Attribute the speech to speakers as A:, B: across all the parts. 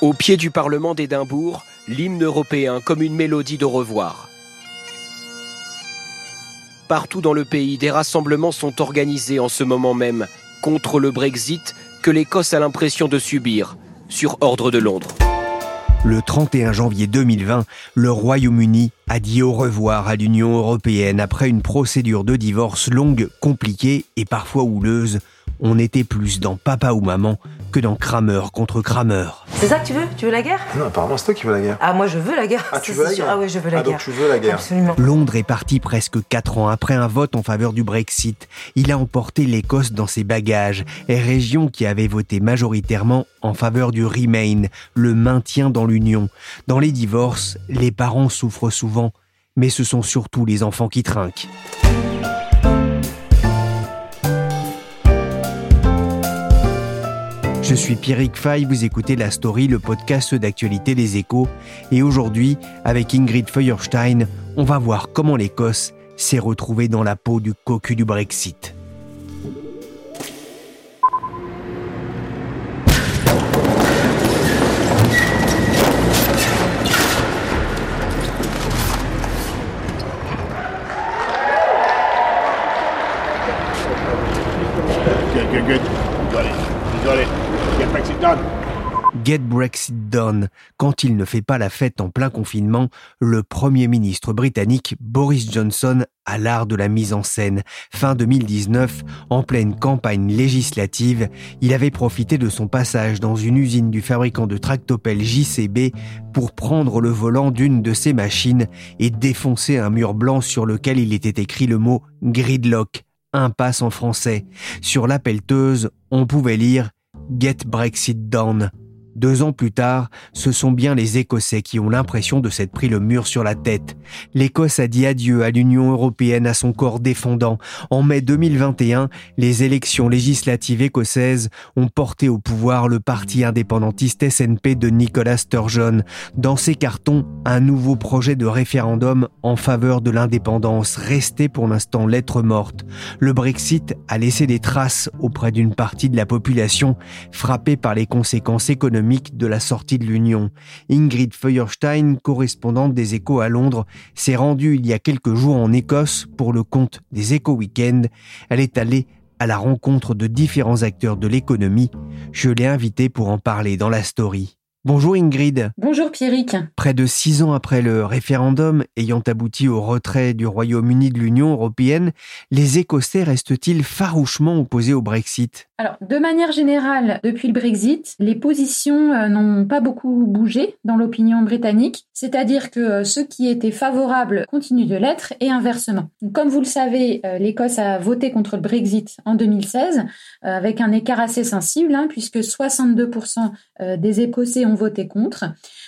A: Au pied du Parlement d'Édimbourg, l'hymne européen comme une mélodie de revoir. Partout dans le pays, des rassemblements sont organisés en ce moment même contre le Brexit que l'Écosse a l'impression de subir, sur ordre de Londres.
B: Le 31 janvier 2020, le Royaume-Uni a dit au revoir à l'Union européenne après une procédure de divorce longue, compliquée et parfois houleuse. On était plus dans papa ou maman que dans Kramer contre Kramer.
C: C'est ça que tu veux? Tu veux la guerre?
D: Non, apparemment c'est toi qui veux la guerre.
C: Ah, moi je veux la guerre.
D: Ah, tu veux la guerre
C: Ah oui, je veux la
D: Ah,
C: guerre.
D: donc tu veux la guerre.
C: Absolument.
B: Londres est parti presque quatre ans après un vote en faveur du Brexit. Il a emporté l'Écosse dans ses bagages, et région qui avait voté majoritairement en faveur du Remain, le maintien dans l'Union. Dans les divorces, les parents souffrent souvent, mais ce sont surtout les enfants qui trinquent. Je suis Pierrick Fay, vous écoutez La Story, le podcast d'actualité des échos. Et aujourd'hui, avec Ingrid Feuerstein, on va voir comment l'Écosse s'est retrouvée dans la peau du cocu du Brexit.
E: Get Brexit done.
B: Quand il ne fait pas la fête en plein confinement, le Premier ministre britannique Boris Johnson a l'art de la mise en scène. Fin 2019, en pleine campagne législative, il avait profité de son passage dans une usine du fabricant de tractopelles JCB pour prendre le volant d'une de ses machines et défoncer un mur blanc sur lequel il était écrit le mot gridlock, impasse en français. Sur la pelleteuse, on pouvait lire Get Brexit Done. Deux ans plus tard, ce sont bien les Écossais qui ont l'impression de s'être pris le mur sur la tête. L'Écosse a dit adieu à l'Union européenne, à son corps défendant. En mai 2021, les élections législatives écossaises ont porté au pouvoir le parti indépendantiste SNP de Nicolas Sturgeon. Dans ses cartons, un nouveau projet de référendum en faveur de l'indépendance restait pour l'instant lettre morte. Le Brexit a laissé des traces auprès d'une partie de la population frappée par les conséquences économiques de la sortie de l'Union. Ingrid Feuerstein, correspondante des Échos à Londres, s'est rendue il y a quelques jours en Écosse pour le compte des Échos Weekend. Elle est allée à la rencontre de différents acteurs de l'économie. Je l'ai invitée pour en parler dans la story. Bonjour Ingrid.
F: Bonjour Pierrick.
B: Près de six ans après le référendum ayant abouti au retrait du Royaume-Uni de l'Union européenne, les Écossais restent-ils farouchement opposés au Brexit?
F: Alors, de manière générale, depuis le Brexit, les positions euh, n'ont pas beaucoup bougé dans l'opinion britannique, c'est-à-dire que euh, ceux qui étaient favorables continuent de l'être et inversement. Comme vous le savez, euh, l'Écosse a voté contre le Brexit en 2016 euh, avec un écart assez sensible, hein, puisque 62% euh, des Écossais ont voté contre,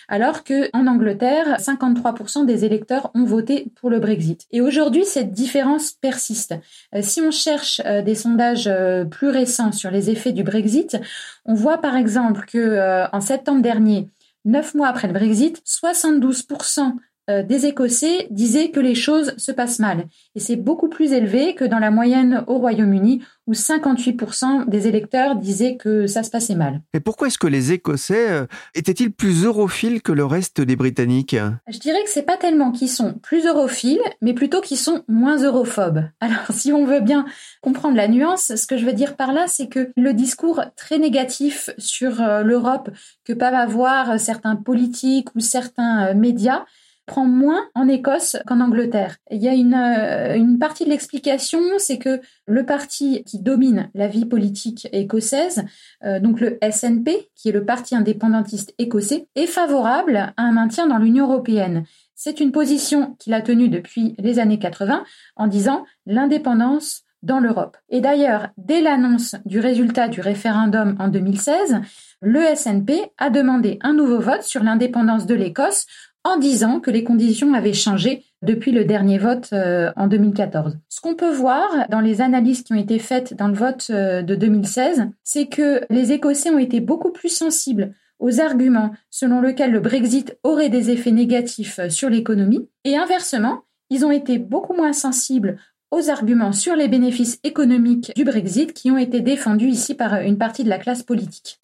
F: alors que en Angleterre, 53% des électeurs ont voté pour le Brexit. Et aujourd'hui, cette différence persiste. Euh, si on cherche euh, des sondages euh, plus récents sur les effets du Brexit, on voit par exemple que en septembre dernier, neuf mois après le Brexit, 72% euh, des Écossais disaient que les choses se passent mal. Et c'est beaucoup plus élevé que dans la moyenne au Royaume-Uni, où 58% des électeurs disaient que ça se passait mal.
B: Et pourquoi est-ce que les Écossais euh, étaient-ils plus europhiles que le reste des Britanniques?
F: Je dirais que c'est pas tellement qu'ils sont plus europhiles, mais plutôt qu'ils sont moins europhobes. Alors, si on veut bien comprendre la nuance, ce que je veux dire par là, c'est que le discours très négatif sur euh, l'Europe que peuvent avoir certains politiques ou certains médias prend moins en Écosse qu'en Angleterre. Il y a une, euh, une partie de l'explication, c'est que le parti qui domine la vie politique écossaise, euh, donc le SNP, qui est le parti indépendantiste écossais, est favorable à un maintien dans l'Union européenne. C'est une position qu'il a tenue depuis les années 80 en disant l'indépendance dans l'Europe. Et d'ailleurs, dès l'annonce du résultat du référendum en 2016, le SNP a demandé un nouveau vote sur l'indépendance de l'Écosse en disant que les conditions avaient changé depuis le dernier vote euh, en 2014. Ce qu'on peut voir dans les analyses qui ont été faites dans le vote euh, de 2016, c'est que les Écossais ont été beaucoup plus sensibles aux arguments selon lesquels le Brexit aurait des effets négatifs euh, sur l'économie, et inversement, ils ont été beaucoup moins sensibles aux arguments sur les bénéfices économiques du Brexit qui ont été défendus ici par une partie de la classe politique.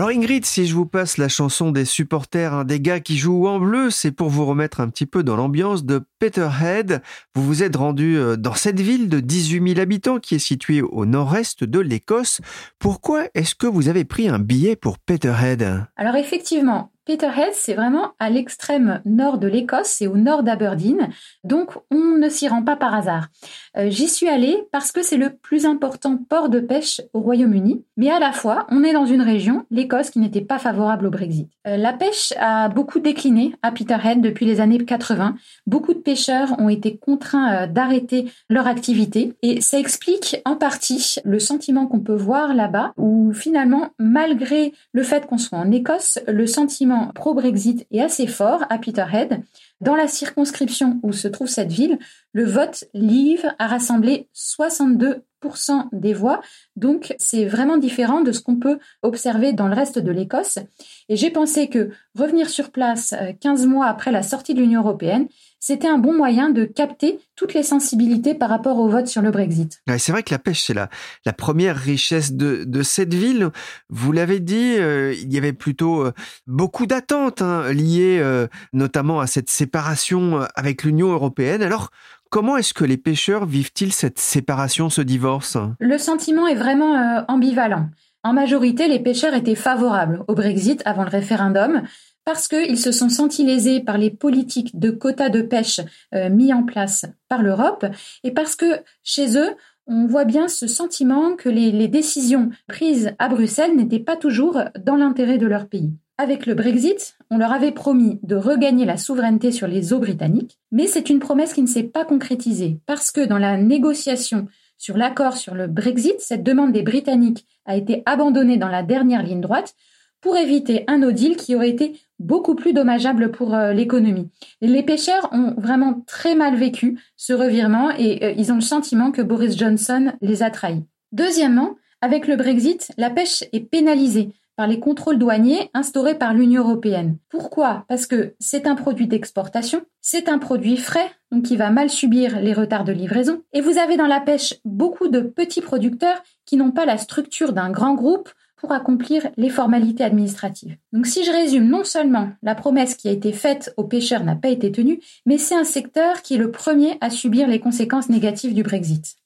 B: Alors Ingrid, si je vous passe la chanson des supporters, hein, des gars qui jouent en bleu, c'est pour vous remettre un petit peu dans l'ambiance de Peterhead. Vous vous êtes rendu euh, dans cette ville de 18 000 habitants qui est située au nord-est de l'Écosse. Pourquoi est-ce que vous avez pris un billet pour Peterhead?
F: Alors effectivement, Peterhead, c'est vraiment à l'extrême nord de l'Écosse, c'est au nord d'Aberdeen, donc on ne s'y rend pas par hasard. Euh, j'y suis allée parce que c'est le plus important port de pêche au Royaume-Uni, mais à la fois, on est dans une région, l'Écosse, qui n'était pas favorable au Brexit. Euh, la pêche a beaucoup décliné à Peterhead depuis les années 80. Beaucoup de pêcheurs ont été contraints euh, d'arrêter leur activité et ça explique en partie le sentiment qu'on peut voir là-bas, où finalement, malgré le fait qu'on soit en Écosse, le sentiment pro-Brexit est assez fort à Peterhead. Dans la circonscription où se trouve cette ville, le vote Leave a rassemblé 62% des voix, donc c'est vraiment différent de ce qu'on peut observer dans le reste de l'Écosse. Et j'ai pensé que revenir sur place 15 euh, mois après la sortie de l'Union européenne, c'était un bon moyen de capter toutes les sensibilités par rapport au vote sur le Brexit.
B: c'est vrai que la pêche, c'est la, première richesse de, cette ville. Vous l'avez dit, euh, il y avait plutôt euh, beaucoup d'attentes hein, liées notamment à cette séparation avec l'Union européenne. Alors, Comment est-ce que les pêcheurs vivent-ils cette séparation, ce divorce?
F: Le sentiment est vraiment ambivalent. En majorité, les pêcheurs étaient favorables au Brexit avant le référendum, parce qu'ils se sont sentis lésés par les politiques de quotas de pêche euh, mis en place par l'Europe et parce que chez eux, on voit bien ce sentiment que les décisions prises à Bruxelles n'étaient pas toujours dans l'intérêt de leur pays. Avec le Brexit, on leur avait promis de regagner la souveraineté sur les eaux britanniques, mais c'est une promesse qui ne s'est pas concrétisée parce que dans la négociation sur l'accord sur le Brexit, cette demande des Britanniques a été abandonnée dans la dernière ligne droite pour éviter un no deal qui aurait été beaucoup plus dommageable pour euh, l'économie. Les pêcheurs ont vraiment très mal vécu ce revirement et euh, ils ont le sentiment que Boris Johnson les a trahis. Deuxièmement, avec le Brexit, la pêche est pénalisée par les contrôles douaniers instaurés par l'Union européenne. Pourquoi? Parce que c'est un produit d'exportation, c'est un produit frais, donc qui va mal subir les retards de livraison, et vous avez dans la pêche beaucoup de petits producteurs qui n'ont pas la structure d'un grand groupe pour accomplir les formalités administratives. Donc si je résume, non seulement la promesse qui a été faite aux pêcheurs n'a pas été tenue, mais c'est un secteur qui est le premier à subir les conséquences négatives du Brexit.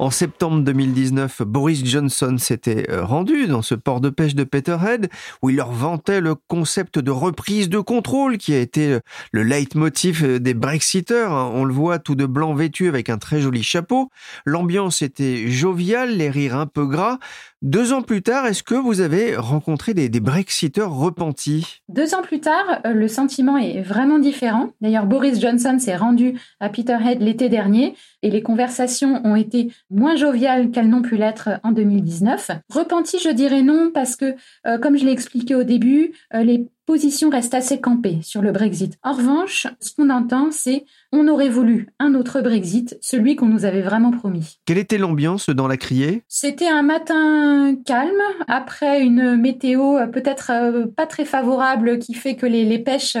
B: En septembre 2019, Boris Johnson s'était euh, rendu dans ce port de pêche de Peterhead où il leur vantait le concept de reprise de contrôle qui a été euh, le leitmotiv euh, des Brexiteurs. Hein. On le voit tout de blanc vêtu avec un très joli chapeau. L'ambiance était joviale, les rires un peu gras. Deux ans plus tard, est-ce que vous avez rencontré des, Brexiteurs repentis?
F: Deux ans plus tard, le sentiment est vraiment différent. D'ailleurs, Boris Johnson s'est rendu à Peterhead l'été dernier et les conversations ont été moins joviales qu'elles n'ont pu l'être en 2019. Repenti, je dirais non, parce que, euh, comme je l'ai expliqué au début, euh, les positions restent assez campées sur le Brexit. En revanche, ce qu'on entend, c'est on aurait voulu un autre Brexit, celui qu'on nous avait vraiment promis.
B: Quelle était l'ambiance dans la criée?
F: C'était un matin calme, après une météo euh, peut-être pas très favorable qui fait que les, les pêches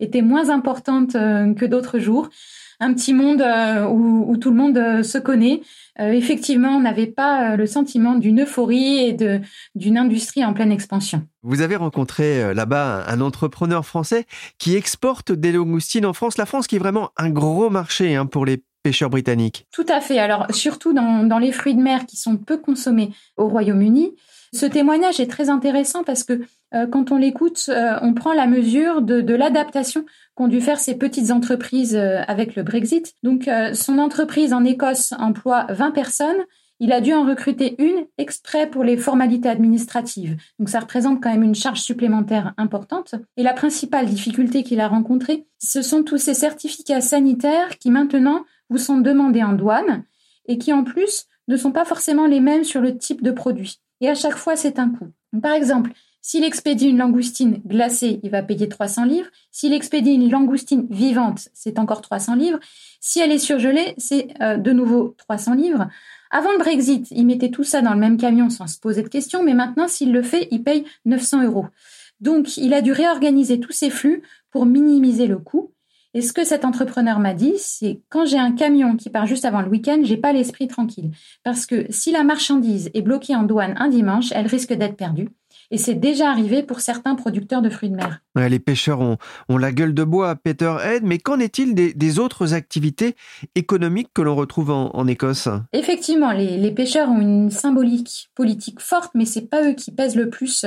F: étaient moins importantes que d'autres jours un petit monde euh, où, tout le monde euh, se connaît. Euh, effectivement, on n'avait pas le sentiment d'une euphorie et de d'une industrie en pleine expansion.
B: Vous avez rencontré là-bas un entrepreneur français qui exporte des langoustines en France. La France qui est vraiment un gros marché hein, pour les pêcheurs britanniques.
F: Tout à fait. Alors surtout dans, dans les fruits de mer qui sont peu consommés au Royaume-Uni. Ce témoignage est très intéressant parce que euh, quand on l'écoute, euh, on prend la mesure de, de l'adaptation qu'ont dû faire ces petites entreprises avec le Brexit. Donc, son entreprise en Écosse emploie 20 personnes. Il a dû en recruter une exprès pour les formalités administratives. Donc ça représente quand même une charge supplémentaire importante. Et la principale difficulté qu'il a rencontrée, ce sont tous ces certificats sanitaires qui maintenant vous sont demandés en douane et qui en plus ne sont pas forcément les mêmes sur le type de produit. Et à chaque fois, c'est un coût. Par exemple, s'il expédie une langoustine glacée, il va payer 300 livres. S'il expédie une langoustine vivante, c'est encore 300 livres. Si elle est surgelée, c'est euh, de nouveau 300 livres. Avant le Brexit, il mettait tout ça dans le même camion sans se poser de questions, mais maintenant, s'il le fait, il paye 900 euros. Donc, il a dû réorganiser tous ses flux pour minimiser le coût. Et ce que cet entrepreneur m'a dit, c'est quand j'ai un camion qui part juste avant le week-end, j'ai pas l'esprit tranquille. Parce que si la marchandise est bloquée en douane un dimanche, elle risque d'être perdue. Et c'est déjà arrivé pour certains producteurs de fruits de mer.
B: les pêcheurs ont, la gueule de bois à Peterhead, mais qu'en est-il des, autres activités économiques que l'on retrouve en, Écosse?
F: Effectivement, les, pêcheurs ont une symbolique politique forte, mais c'est pas eux qui pèsent le plus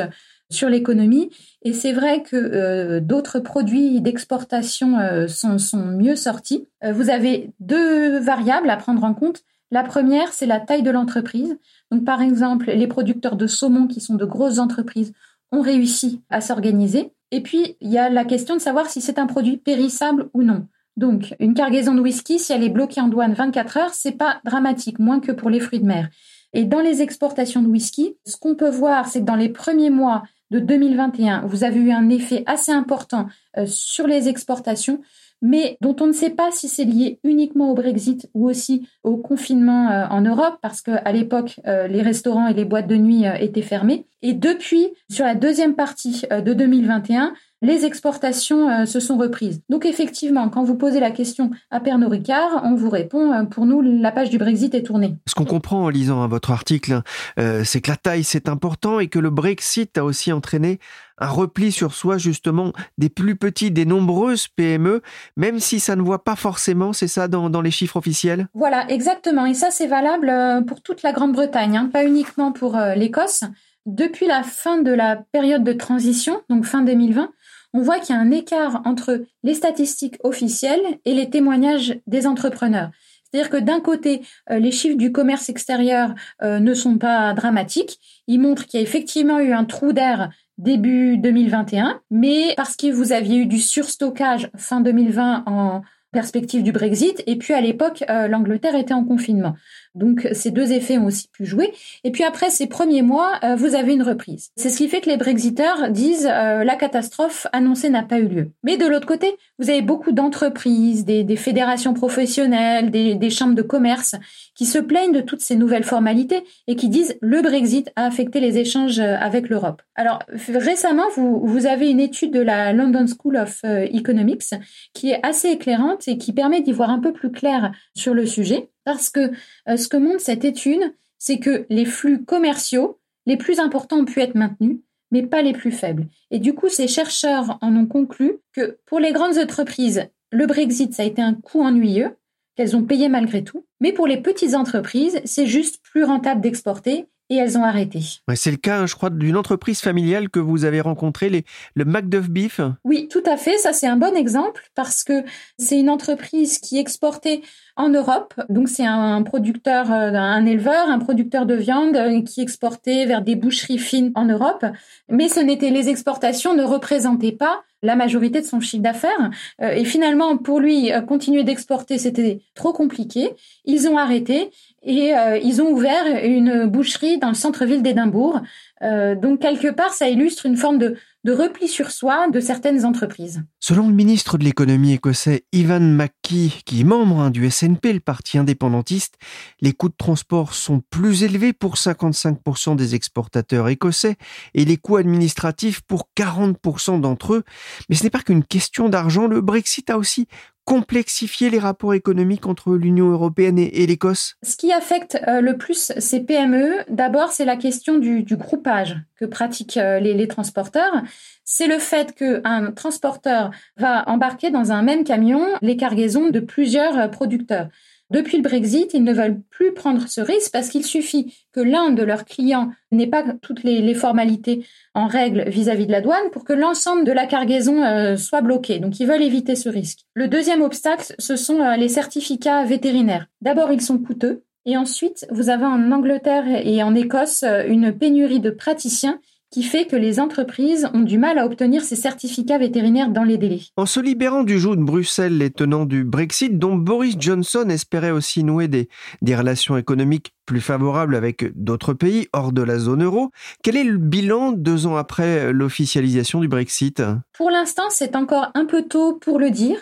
F: sur l'économie. Et c'est vrai que euh, d'autres produits d'exportation euh, sont, sont, mieux sortis. Euh, vous avez deux variables à prendre en compte. La première, c'est la taille de l'entreprise. Donc, par exemple, les producteurs de saumon, qui sont de grosses entreprises, ont réussi à s'organiser. Et puis, il y a la question de savoir si c'est un produit périssable ou non. Donc, une cargaison de whisky, si elle est bloquée en douane 24 heures, c'est pas dramatique, moins que pour les fruits de mer. Et dans les exportations de whisky, ce qu'on peut voir, c'est que dans les premiers mois de 2021, vous avez eu un effet assez important euh, sur les exportations, mais dont on ne sait pas si c'est lié uniquement au Brexit ou aussi au confinement euh, en Europe, parce qu'à l'époque, euh, les restaurants et les boîtes de nuit étaient fermés. Et depuis, sur la deuxième partie de 2021, les exportations euh, se sont reprises. Donc effectivement, quand vous posez la question à Pernod Ricard, on vous répond, euh, pour nous, la page du Brexit est tournée.
B: Ce qu'on comprend en lisant hein, votre article, euh, c'est que la taille, c'est important et que le Brexit a aussi entraîné un repli sur soi justement des plus petits, des nombreuses PME, même si ça ne voit pas forcément, c'est ça dans, les chiffres officiels?
F: Voilà, exactement. Et ça, c'est valable pour toute la Grande-Bretagne, hein, pas uniquement pour l'Écosse. Depuis la fin de la période de transition, donc fin 2020, on voit qu'il y a un écart entre les statistiques officielles et les témoignages des entrepreneurs. C'est-à-dire que d'un côté, euh, les chiffres du commerce extérieur euh, ne sont pas dramatiques. Ils montrent qu'il y a effectivement eu un trou d'air début 2021, mais parce que vous aviez eu du surstockage fin 2020 en perspective du Brexit, et puis à l'époque, euh, l'Angleterre était en confinement. Donc ces deux effets ont aussi pu jouer. Et puis après ces premiers mois, euh, vous avez une reprise. C'est ce qui fait que les Brexiteurs disent euh, la catastrophe annoncée n'a pas eu lieu. Mais de l'autre côté, vous avez beaucoup d'entreprises, des, fédérations professionnelles, des, des, chambres de commerce qui se plaignent de toutes ces nouvelles formalités et qui disent le Brexit a affecté les échanges euh, avec l'Europe. Alors récemment, vous, vous avez une étude de la London School of Economics qui est assez éclairante et qui permet d'y voir un peu plus clair sur le sujet. Parce que euh, ce que montre cette étude, c'est que les flux commerciaux les plus importants ont pu être maintenus, mais pas les plus faibles. Et du coup, ces chercheurs en ont conclu que pour les grandes entreprises, le Brexit, ça a été un coût ennuyeux, qu'elles ont payé malgré tout. Mais pour les petites entreprises, c'est juste plus rentable d'exporter et elles ont arrêté.
B: c'est le cas, je crois, d'une entreprise familiale que vous avez rencontrée, les, le Macduff Beef.
F: Oui, tout à fait. Ça, c'est un bon exemple parce que c'est une entreprise qui exportait en Europe. Donc, c'est un producteur, euh, un éleveur, un producteur de viande euh, qui exportait vers des boucheries fines en Europe. Mais ce n'était, les exportations ne représentaient pas la majorité de son chiffre d'affaires. Euh, et finalement, pour lui, continuer d'exporter, c'était trop compliqué. Ils ont arrêté et euh, ils ont ouvert une boucherie dans le centre-ville d'Édimbourg. Euh, donc quelque part, ça illustre une forme de, repli sur soi de certaines entreprises.
B: Selon le ministre de l'économie écossais Ivan McKee, qui est membre hein, du SNP, le parti indépendantiste, les coûts de transport sont plus élevés pour 55% des exportateurs écossais et les coûts administratifs pour 40% d'entre eux. Mais ce n'est pas qu'une question d'argent, le Brexit a aussi complexifier les rapports économiques entre l'Union européenne et, l'Écosse
F: Ce qui affecte euh, le plus ces PME, d'abord, c'est la question du, groupage que pratiquent euh, les, transporteurs. C'est le fait qu'un transporteur va embarquer dans un même camion les cargaisons de plusieurs euh, producteurs. Depuis le Brexit, ils ne veulent plus prendre ce risque parce qu'il suffit que l'un de leurs clients n'ait pas toutes les, formalités en règle vis-à-vis de la douane pour que l'ensemble de la cargaison euh, soit bloqué. Donc ils veulent éviter ce risque. Le deuxième obstacle, ce sont euh, les certificats vétérinaires. D'abord, ils sont coûteux. Et ensuite, vous avez en Angleterre et en Écosse euh, une pénurie de praticiens qui fait que les entreprises ont du mal à obtenir ces certificats vétérinaires dans les délais.
B: En se libérant du joug de Bruxelles, les tenants du Brexit, dont Boris Johnson espérait aussi nouer des, des relations économiques plus favorables avec d'autres pays hors de la zone euro, quel est le bilan deux ans après l'officialisation du Brexit?
F: Pour l'instant, c'est encore un peu tôt pour le dire.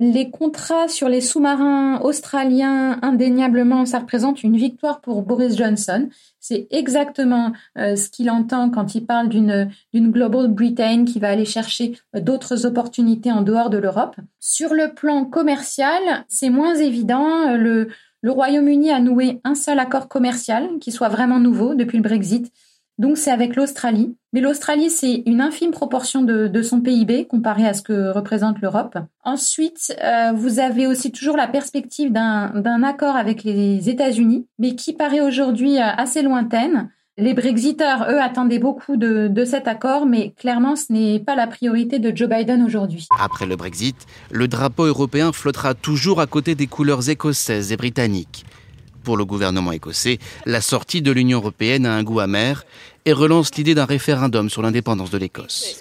F: Les contrats sur les sous-marins australiens, indéniablement, ça représente une victoire pour Boris Johnson. C'est exactement euh, ce qu'il entend quand il parle d'une Global Britain qui va aller chercher euh, d'autres opportunités en dehors de l'Europe. Sur le plan commercial, c'est moins évident. Le, le Royaume-Uni a noué un seul accord commercial qui soit vraiment nouveau depuis le Brexit. Donc c'est avec l'Australie. Mais l'Australie, c'est une infime proportion de, son PIB comparé à ce que représente l'Europe. Ensuite, euh, vous avez aussi toujours la perspective d'un accord avec les États-Unis, mais qui paraît aujourd'hui euh, assez lointaine. Les Brexiteurs, eux, attendaient beaucoup de, de cet accord, mais clairement, ce n'est pas la priorité de Joe Biden aujourd'hui.
D: Après le Brexit, le drapeau européen flottera toujours à côté des couleurs écossaises et britanniques. Pour le gouvernement écossais, la sortie de l'Union européenne a un goût amer et relance l'idée d'un référendum sur l'indépendance de l'Écosse.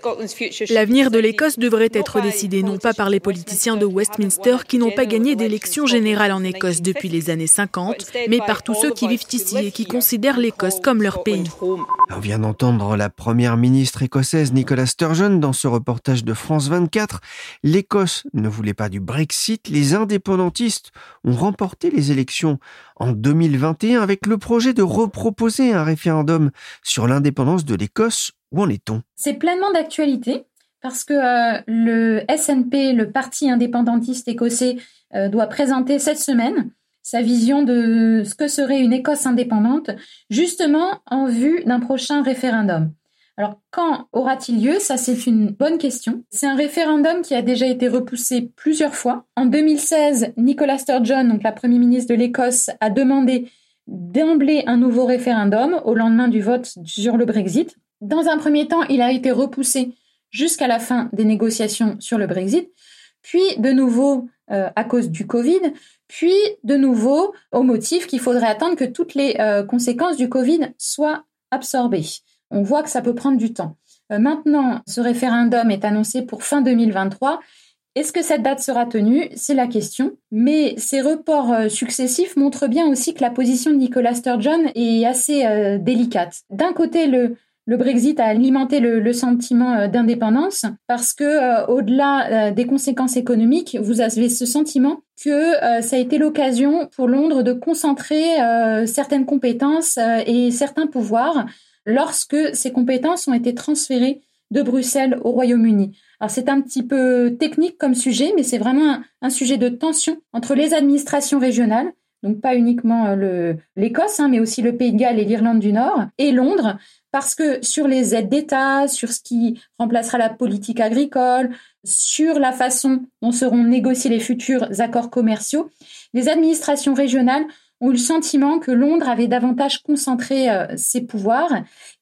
G: L'avenir de l'Écosse devrait être décidé non pas par les politiciens de Westminster qui n'ont pas gagné d'élection générale en Écosse depuis les années 50, mais par tous ceux qui vivent ici et qui considèrent l'Écosse comme leur pays.
B: On vient d'entendre la première ministre écossaise Nicola Sturgeon dans ce reportage de France 24. L'Écosse ne voulait pas du Brexit. Les indépendantistes ont remporté les élections en 2021 avec le projet de reproposer un référendum sur l'indépendance de l'Écosse. Où en est-on?
F: C'est pleinement d'actualité parce que euh, le SNP, le Parti indépendantiste écossais, euh, doit présenter cette semaine sa vision de ce que serait une Écosse indépendante, justement en vue d'un prochain référendum. Alors, quand aura-t-il lieu? Ça, c'est une bonne question. C'est un référendum qui a déjà été repoussé plusieurs fois. En 2016, Nicola Sturgeon, donc la première ministre de l'Écosse, a demandé d'emblée un nouveau référendum au lendemain du vote sur le Brexit. Dans un premier temps, il a été repoussé jusqu'à la fin des négociations sur le Brexit, puis de nouveau euh, à cause du Covid, puis de nouveau au motif qu'il faudrait attendre que toutes les euh, conséquences du Covid soient absorbées. On voit que ça peut prendre du temps. Euh, maintenant, ce référendum est annoncé pour fin 2023 est-ce que cette date sera tenue? C'est la question. Mais ces reports euh, successifs montrent bien aussi que la position de Nicolas Sturgeon est assez euh, délicate. D'un côté, le, Brexit a alimenté le, sentiment euh, d'indépendance parce que au-delà des conséquences économiques, vous avez ce sentiment que ça a été l'occasion pour Londres de concentrer certaines compétences et certains pouvoirs lorsque ces compétences ont été transférées de Bruxelles au Royaume-Uni. Alors c'est un petit peu technique comme sujet, mais c'est vraiment un, sujet de tension entre les administrations régionales, donc pas uniquement euh, l'Écosse, hein, mais aussi le Pays de Galles et l'Irlande du Nord, et Londres, parce que sur les aides d'État, sur ce qui remplacera la politique agricole, sur la façon dont seront négociés les futurs accords commerciaux, les administrations régionales ont eu le sentiment que Londres avait davantage concentré euh, ses pouvoirs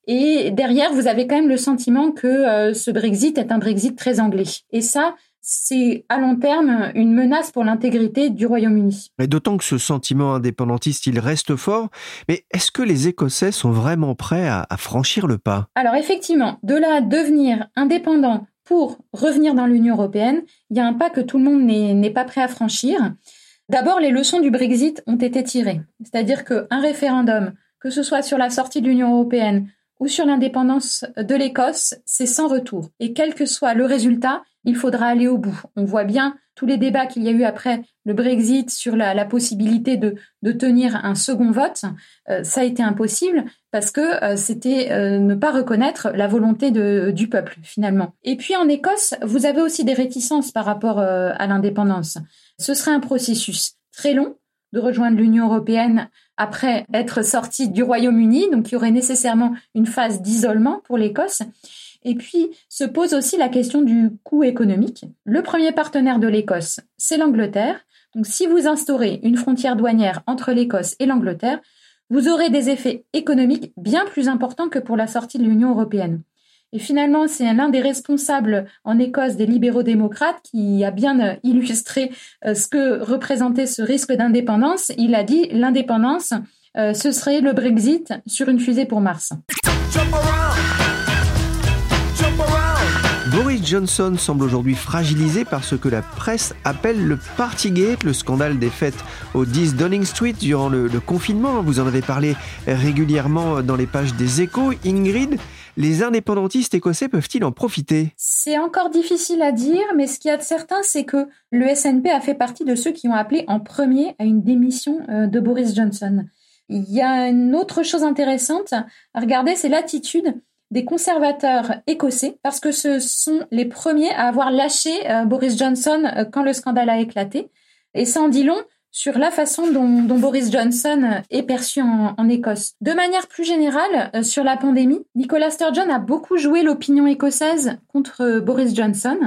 F: et derrière, vous avez quand même le sentiment que euh, ce Brexit est un Brexit très anglais. Et ça, c'est à long terme une menace pour l'intégrité du Royaume-Uni.
B: Mais d'autant que ce sentiment indépendantiste, il reste fort. Mais est-ce que les Écossais sont vraiment prêts à, à franchir le pas?
F: Alors effectivement, de là à devenir indépendant pour revenir dans l'Union européenne, il y a un pas que tout le monde n'est pas prêt à franchir. D'abord, les leçons du Brexit ont été tirées. C'est-à-dire qu'un référendum, que ce soit sur la sortie de l'Union européenne ou sur l'indépendance de l'Écosse, c'est sans retour. Et quel que soit le résultat, il faudra aller au bout. On voit bien tous les débats qu'il y a eu après le Brexit sur la, possibilité de, tenir un second vote. Euh, ça a été impossible parce que euh, c'était euh, ne pas reconnaître la volonté du peuple finalement. Et puis en Écosse, vous avez aussi des réticences par rapport à l'indépendance. Ce serait un processus très long de rejoindre l'Union européenne après être sorti du Royaume-Uni, donc il y aurait nécessairement une phase d'isolement pour l'Écosse. Et puis se pose aussi la question du coût économique. Le premier partenaire de l'Écosse, c'est l'Angleterre. Donc si vous instaurez une frontière douanière entre l'Écosse et l'Angleterre, vous aurez des effets économiques bien plus importants que pour la sortie de l'Union européenne. Et finalement, c'est l'un des responsables en Écosse des libéraux démocrates qui a bien illustré euh, ce que représentait ce risque d'indépendance. Il a dit l'indépendance, euh, ce serait le Brexit sur une fusée pour Mars.
B: Boris Johnson semble aujourd'hui fragilisé par ce que la presse appelle le Partygate, le scandale des fêtes au 10 Downing Street durant le, le confinement. Vous en avez parlé régulièrement dans les pages des échos. Ingrid, les indépendantistes écossais peuvent-ils en profiter?
F: C'est encore difficile à dire, mais ce qu'il y a de certain, c'est que le SNP a fait partie de ceux qui ont appelé en premier à une démission euh, de Boris Johnson. Il y a une autre chose intéressante à regarder, c'est l'attitude des conservateurs écossais, parce que ce sont les premiers à avoir lâché euh, Boris Johnson euh, quand le scandale a éclaté. Et ça en dit long sur la façon dont, Boris Johnson est perçu en, Écosse. De manière plus générale, euh, sur la pandémie, Nicola Sturgeon a beaucoup joué l'opinion écossaise contre Boris Johnson.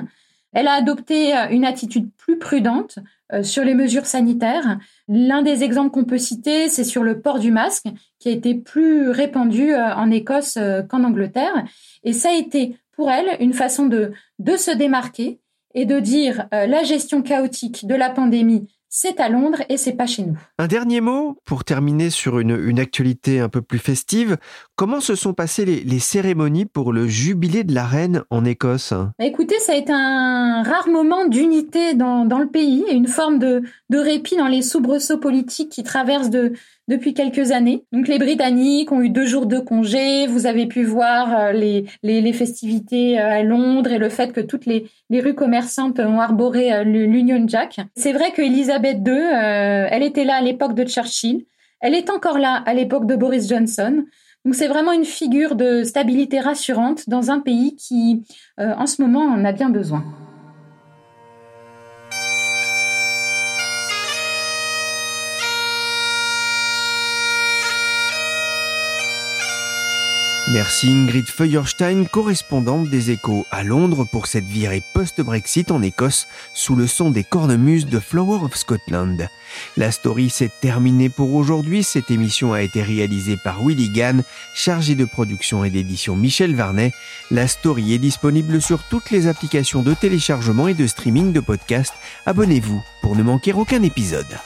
F: Elle a adopté une attitude plus prudente, euh, sur les mesures sanitaires. L'un des exemples qu'on peut citer, c'est sur le port du masque, qui a été plus répandu euh, en Écosse euh, qu'en Angleterre. Et ça a été pour elle une façon de se démarquer et de dire la gestion chaotique de la pandémie c'est à Londres et c'est pas chez nous.
B: Un dernier mot pour terminer sur une, actualité un peu plus festive. Comment se sont passées les, cérémonies pour le jubilé de la reine en Écosse?
F: Bah, Écoutez, ça a été un rare moment d'unité dans, le pays et une forme de, de répit dans les soubresauts politiques qui traversent de, depuis quelques années. Donc les Britanniques ont eu deux jours de congé. Vous avez pu voir euh, les, les, festivités euh, à Londres et le fait que toutes les, les rues commerçantes ont arboré euh, l'Union Jack. C'est vrai que Elisabeth II, elle était là à l'époque de Churchill. Elle est encore là à l'époque de Boris Johnson. Donc c'est vraiment une figure de stabilité rassurante dans un pays qui, en ce moment, en a bien besoin.
B: Merci Ingrid Feuerstein, correspondante des échos à Londres pour cette virée post-Brexit en Écosse sous le son des cornemuses de Flower of Scotland. La story s'est terminée pour aujourd'hui. Cette émission a été réalisée par Willy Gann, chargé de production et d'édition Michel Varnet. La story est disponible sur toutes les applications de téléchargement et de streaming de podcasts. Abonnez-vous pour ne manquer aucun épisode.